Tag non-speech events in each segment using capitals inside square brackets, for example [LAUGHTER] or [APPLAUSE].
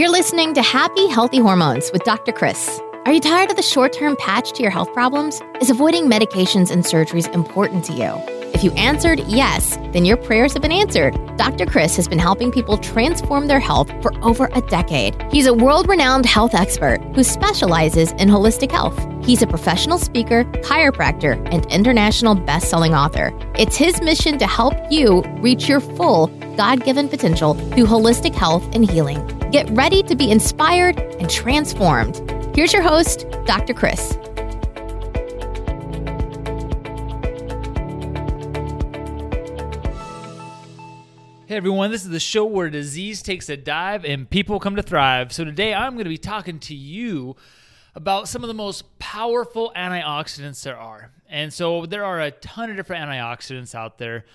You're listening to Happy Healthy Hormones with Dr. Chris. Are you tired of the short term patch to your health problems? Is avoiding medications and surgeries important to you? If you answered yes, then your prayers have been answered. Dr. Chris has been helping people transform their health for over a decade. He's a world renowned health expert who specializes in holistic health. He's a professional speaker, chiropractor, and international best selling author. It's his mission to help you reach your full God given potential through holistic health and healing. Get ready to be inspired and transformed. Here's your host, Dr. Chris. Hey everyone, this is the show where disease takes a dive and people come to thrive. So today I'm going to be talking to you about some of the most powerful antioxidants there are. And so there are a ton of different antioxidants out there.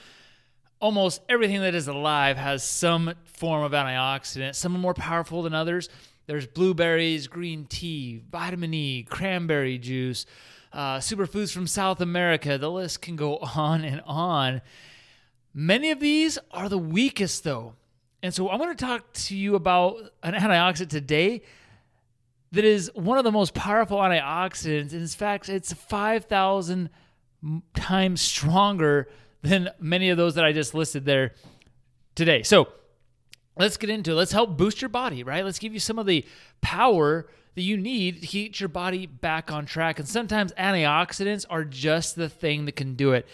Almost everything that is alive has some form of antioxidant. Some are more powerful than others. There's blueberries, green tea, vitamin E, cranberry juice, uh, superfoods from South America. The list can go [LAUGHS] on and on. Many of these are the weakest, though. And so I'm going to talk to you about an antioxidant today that is one of the most powerful antioxidants. In fact, it's 5,000 times stronger than many of those that I just listed there today. So let's get into it. Let's help boost your body, right? Let's give you some of the power that you need to keep your body back on track. And sometimes antioxidants are just the thing that can do it.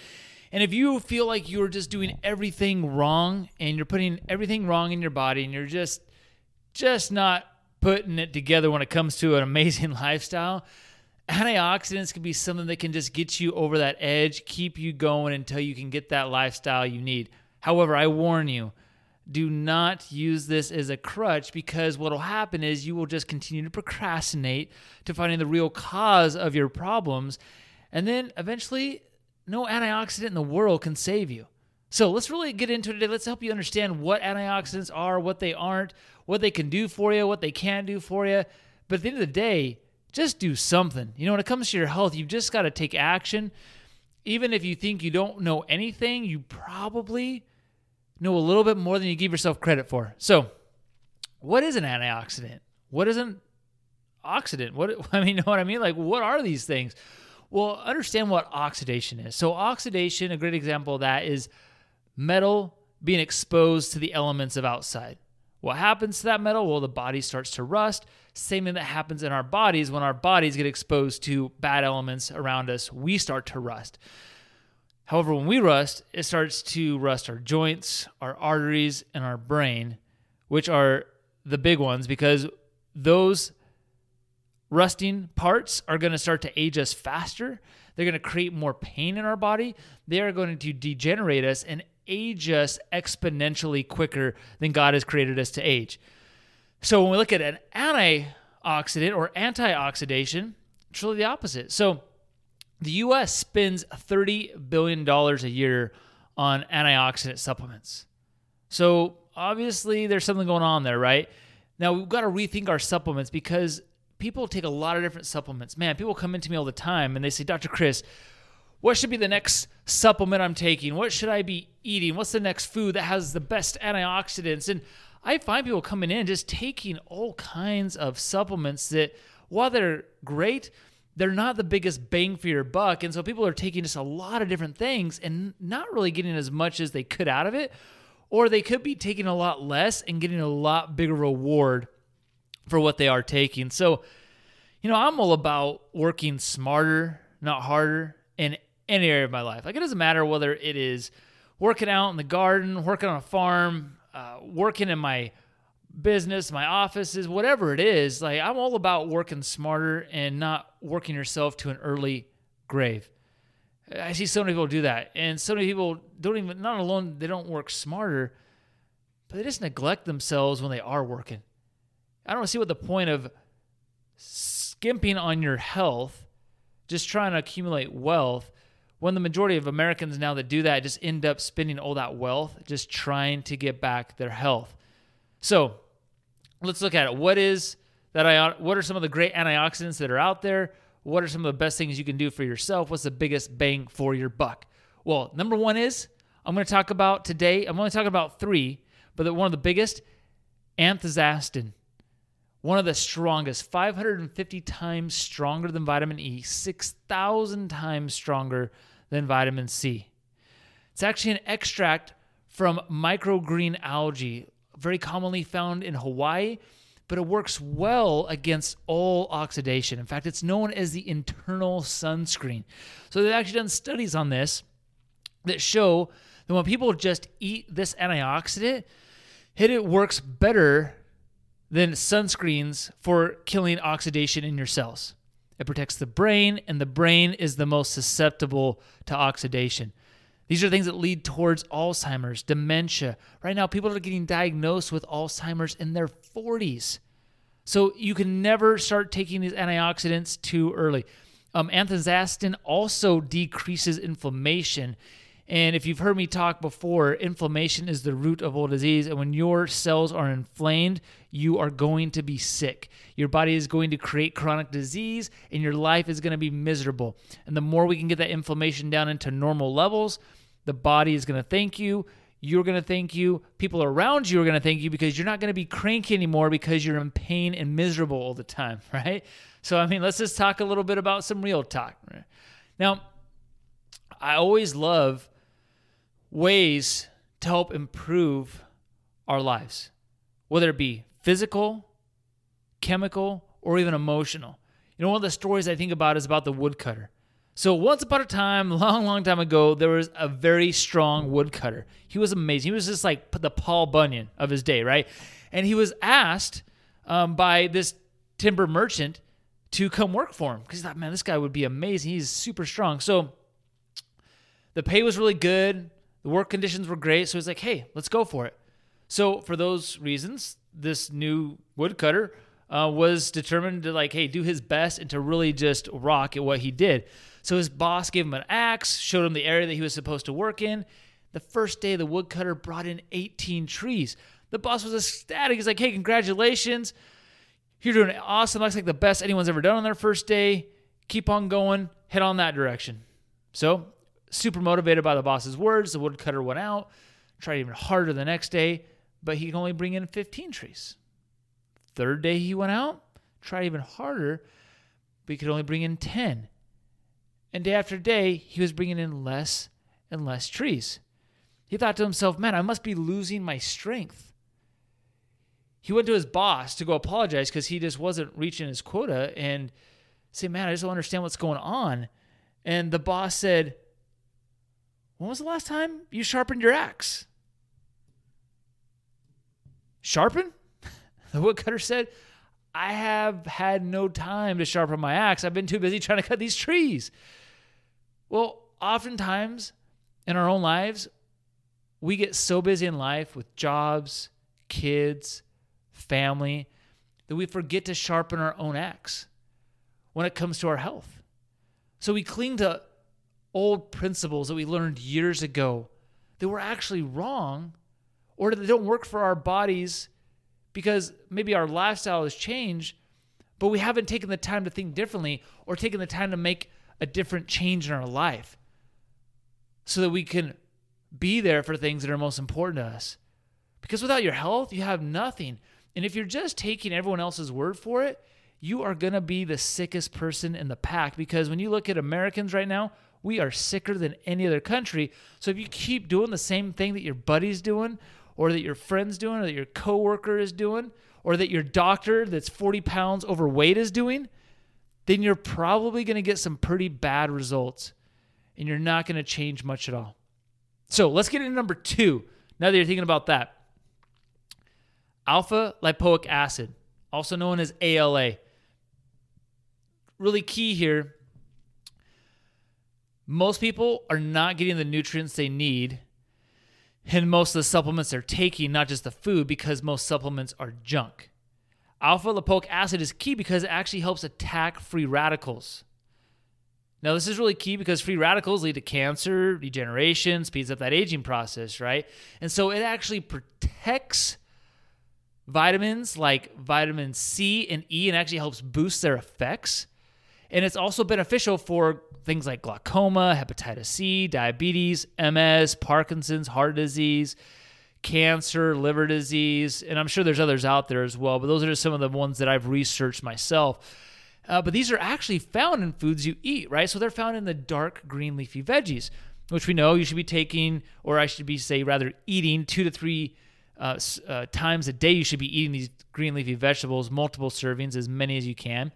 And if you feel like you're just doing everything wrong and you're putting everything wrong in your body and you're just just not putting it together when it comes to an amazing [LAUGHS] lifestyle, antioxidants can be something that can just get you over that edge, keep you going until you can get that lifestyle you need. However, I warn you, do not use this as a crutch because what will happen is you will just continue to procrastinate to finding the real cause of your problems. And then eventually no antioxidant in the world can save you. So let's really get into it today. Let's help you understand what antioxidants are, what they aren't, what they can do for you, what they can't do for you. But at the end of the day, just do something. You know, when it comes to your health, you've just got to take action. Even if you think you don't know anything, you probably know a little bit more than you give yourself credit for. So, what is an antioxidant? What is an oxidant? What [LAUGHS] I mean, you know what I mean? Like, what are these things? Well, understand what oxidation is. So, oxidation, a great example of that is metal being exposed to the elements of outside. What happens to that metal? Well, the body starts to rust. Same thing that happens in our bodies when our bodies get exposed to bad elements around us, we start to rust. However, when we rust, it starts to rust our joints, our arteries, and our brain, which are the big ones because those rusting parts are going to start to age us faster. They're going to create more pain in our body. They are going to degenerate us and age us exponentially quicker than God has created us to age. So when we look at an antioxidant or antioxidation, it's really the opposite. So the US spends $30 billion a year on antioxidant supplements. So obviously there's something going on there, right? Now we've got to rethink our supplements because people take a lot of different supplements. Man, people come into me all the time and they say, Dr. Chris, what should be the next supplement I'm taking? What should I be eating? What's the next food that has the best antioxidants? And I find people coming in just taking all kinds of supplements that, while they're great, they're not the biggest bang for your buck. And so people are taking just a lot of different things and not really getting as much as they could out of it. Or they could be taking a lot less and getting a lot bigger reward for what they are taking. So, you know, I'm all about working smarter, not harder in any area of my life. Like, it doesn't matter whether it is working out in the garden, working on a farm, uh, working in my business, my offices, whatever it is. Like, I'm all about working smarter and not working yourself to an early grave. I see so many people do that. And so many people don't even, not alone, they don't work smarter, but they just neglect themselves when they are working. I don't see what the point of skimping on your health, just trying to accumulate wealth, when the majority of Americans now that do that just end up spending all that wealth just trying to get back their health. So let's look at it. What is that? What are some of the great antioxidants that are out there? What are some of the best things you can do for yourself? What's the biggest bang for your buck? Well, number one is I'm going to talk about today. I'm only talking about three, but one of the biggest, anthocyanin. one of the strongest, 550 times stronger than vitamin E, 6,000 times stronger than vitamin C. It's actually an extract from microgreen algae, very commonly found in Hawaii, but it works well against all oxidation. In fact, it's known as the internal sunscreen. So they've actually done studies on this that show that when people just eat this antioxidant, it works better than sunscreens for killing oxidation in your cells. It protects the brain, and the brain is the most susceptible to oxidation. These are things that lead towards Alzheimer's, dementia. Right now, people are getting diagnosed with Alzheimer's in their 40s. So you can never start taking these antioxidants too early. Um, also decreases inflammation and if you've heard me talk before, inflammation is the root of all disease. And when your cells are inflamed, you are going to be sick. Your body is going to create chronic disease, and your life is going to be miserable. And the more we can get that inflammation down into normal levels, the body is going to thank you. You're going to thank you. People around you are going to thank you because you're not going to be cranky anymore because you're in pain and miserable all the time, [LAUGHS] right? So, I mean, let's just talk a little bit about some real talk. Now, I always love ways to help improve our lives, whether it be physical, chemical, or even emotional. You know, one of the stories I think about is about the woodcutter. So, once upon a time, [LAUGHS] long, long time ago, there was a very strong woodcutter. He was amazing. He was just like the Paul Bunyan of his day, right? And he was asked um, by this timber merchant to come work for him because he thought, man, this guy would be amazing. He's super strong. So, the pay was really good. The work conditions were great, so he's like, "Hey, let's go for it." So for those reasons, this new woodcutter uh, was determined to like, hey, do his best and to really just rock at what he did. So his boss gave him an axe, showed him the area that he was supposed to work in. The first day, the woodcutter brought in 18 trees. The boss was ecstatic. He's like, hey, congratulations. You're doing awesome. Looks like the best anyone's ever done on their first day. Keep on going. Head on that direction. So super motivated by the boss's words. The woodcutter went out, tried even harder the next day, but he could only bring in 15 trees. Third day he went out, tried even harder, but he could only bring in 10. And day after day, he was bringing in less and less trees. He thought to himself, man, I must be losing my strength. He went to his boss to go apologize because he just wasn't reaching his quota and say, man, I just don't understand what's going on. And the boss said, when was the last time you sharpened your axe? Sharpen? [LAUGHS] The woodcutter said, I have had no time to sharpen my axe. I've been too busy trying to cut these trees. Well, oftentimes in our own lives, we get so busy in life with jobs, kids, family, that we forget to sharpen our own axe when it comes to our health. So we cling to old principles that we learned years ago that were actually wrong or that don't work for our bodies because maybe our lifestyle has changed, but we haven't taken the time to think differently or taken the time to make a different change in our life so that we can be there for things that are most important to us. Because without your health, you have nothing. And if you're just taking everyone else's word for it, you are going to be the sickest person in the pack. Because when you look at Americans right now, we are sicker than any other country. So if you keep doing the same thing that your buddy's doing, or that your friend's doing, or that your coworker is doing, or that your doctor that's 40 pounds overweight is doing, then you're probably going to get some pretty bad results and you're not going to change much at all. So let's get into number two. Now that you're thinking about that, alpha lipoic acid, also known as ALA. Really key here most people are not getting the nutrients they need and most of the supplements they're taking, not just the food, because most supplements are junk. Alpha lipoic acid is key because it actually helps attack free radicals. Now, this is really key because free radicals lead to cancer, degeneration, speeds up that aging process, right? And so it actually protects vitamins like vitamin C and E and actually helps boost their effects. And it's also beneficial for things like glaucoma, hepatitis C, diabetes, MS, Parkinson's, heart disease, cancer, liver disease, and I'm sure there's others out there as well, but those are just some of the ones that I've researched myself. Uh, but these are actually found in foods you eat, right? So they're found in the dark green leafy veggies, which we know you should be taking, or I should be say rather eating two to three uh, uh, times a day. You should be eating these green leafy vegetables, multiple servings, as many as you can.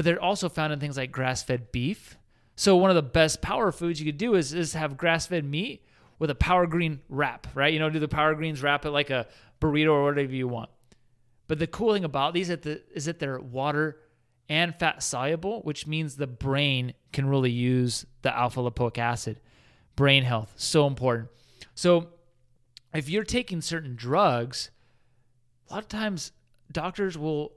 But they're also found in things like grass-fed beef. So one of the best power foods you could do is, is have grass-fed meat with a power green wrap, right? You know, do the power greens wrap it like a burrito or whatever you want. But the cool thing about these is that they're water and fat soluble, which means the brain can really use the alpha lipoic acid. Brain health, so important. So if you're taking certain drugs, a lot of times doctors will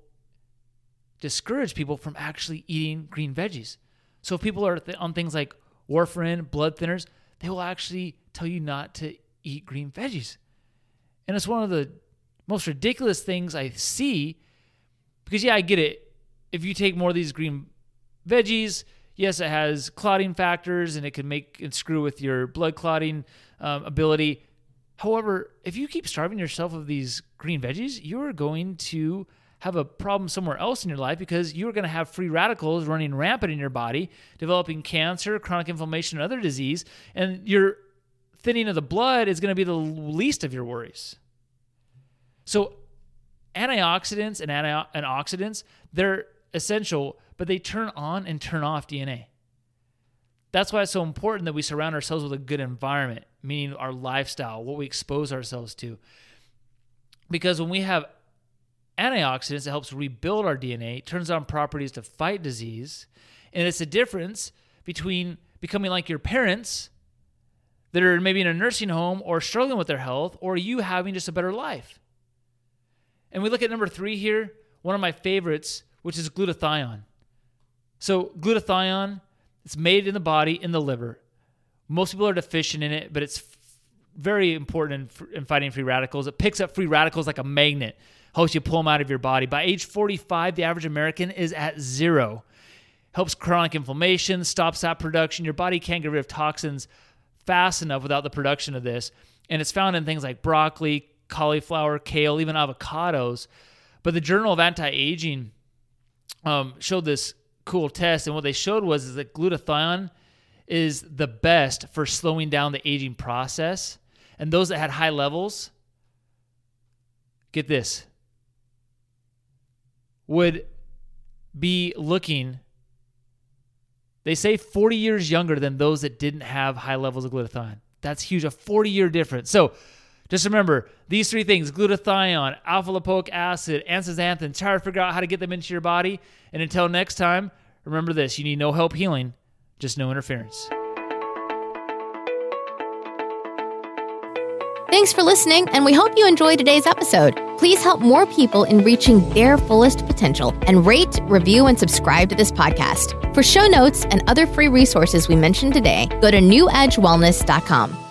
discourage people from actually eating green veggies. So if people are th- on things like warfarin, blood thinners, they will actually tell you not to eat green veggies. And it's one of the most ridiculous things I see because, yeah, I get it. If you take more of these green veggies, yes, it has clotting factors and it can make and screw with your blood clotting um, ability. However, if you keep starving yourself of these green veggies, you are going to have a problem somewhere else in your life because you're going to have free radicals running rampant in your body, developing cancer, chronic inflammation, and other disease. And your thinning of the blood is going to be the least of your worries. So, antioxidants and antioxidants, they're essential, but they turn on and turn off DNA. That's why it's so important that we surround ourselves with a good environment, meaning our lifestyle, what we expose ourselves to. Because when we have antioxidants that helps rebuild our DNA, turns on properties to fight disease. And it's a difference between becoming like your parents that are maybe in a nursing home or struggling with their health, or you having just a better life. And we look at number three here, one of my favorites, which is glutathione. So, glutathione, it's made in the body, in the liver. Most people are deficient in it, but it's very important in, in fighting free radicals. It picks up free radicals like a magnet helps you pull them out of your body. By age 45, the average American is at zero. Helps chronic inflammation, stops that production. Your body can't get rid of toxins fast enough without the production of this. And it's found in things like broccoli, cauliflower, kale, even avocados. But the Journal of Anti Aging um, showed this cool test. And what they showed was is that glutathione is the best for slowing down the aging process. And those that had high levels, get this, would be looking, they say 40 years younger than those that didn't have high levels of glutathione. That's huge, a 40 year difference. So just remember these three things glutathione, alpha lipoic acid, and zeaxanthin. Try to figure out how to get them into your body. And until next time, remember this you need no help healing, just no interference. Thanks for listening, and we hope you enjoyed today's episode. Please help more people in reaching their fullest potential and rate, review, and subscribe to this podcast. For show notes and other free resources we mentioned today, go to newedgewellness.com.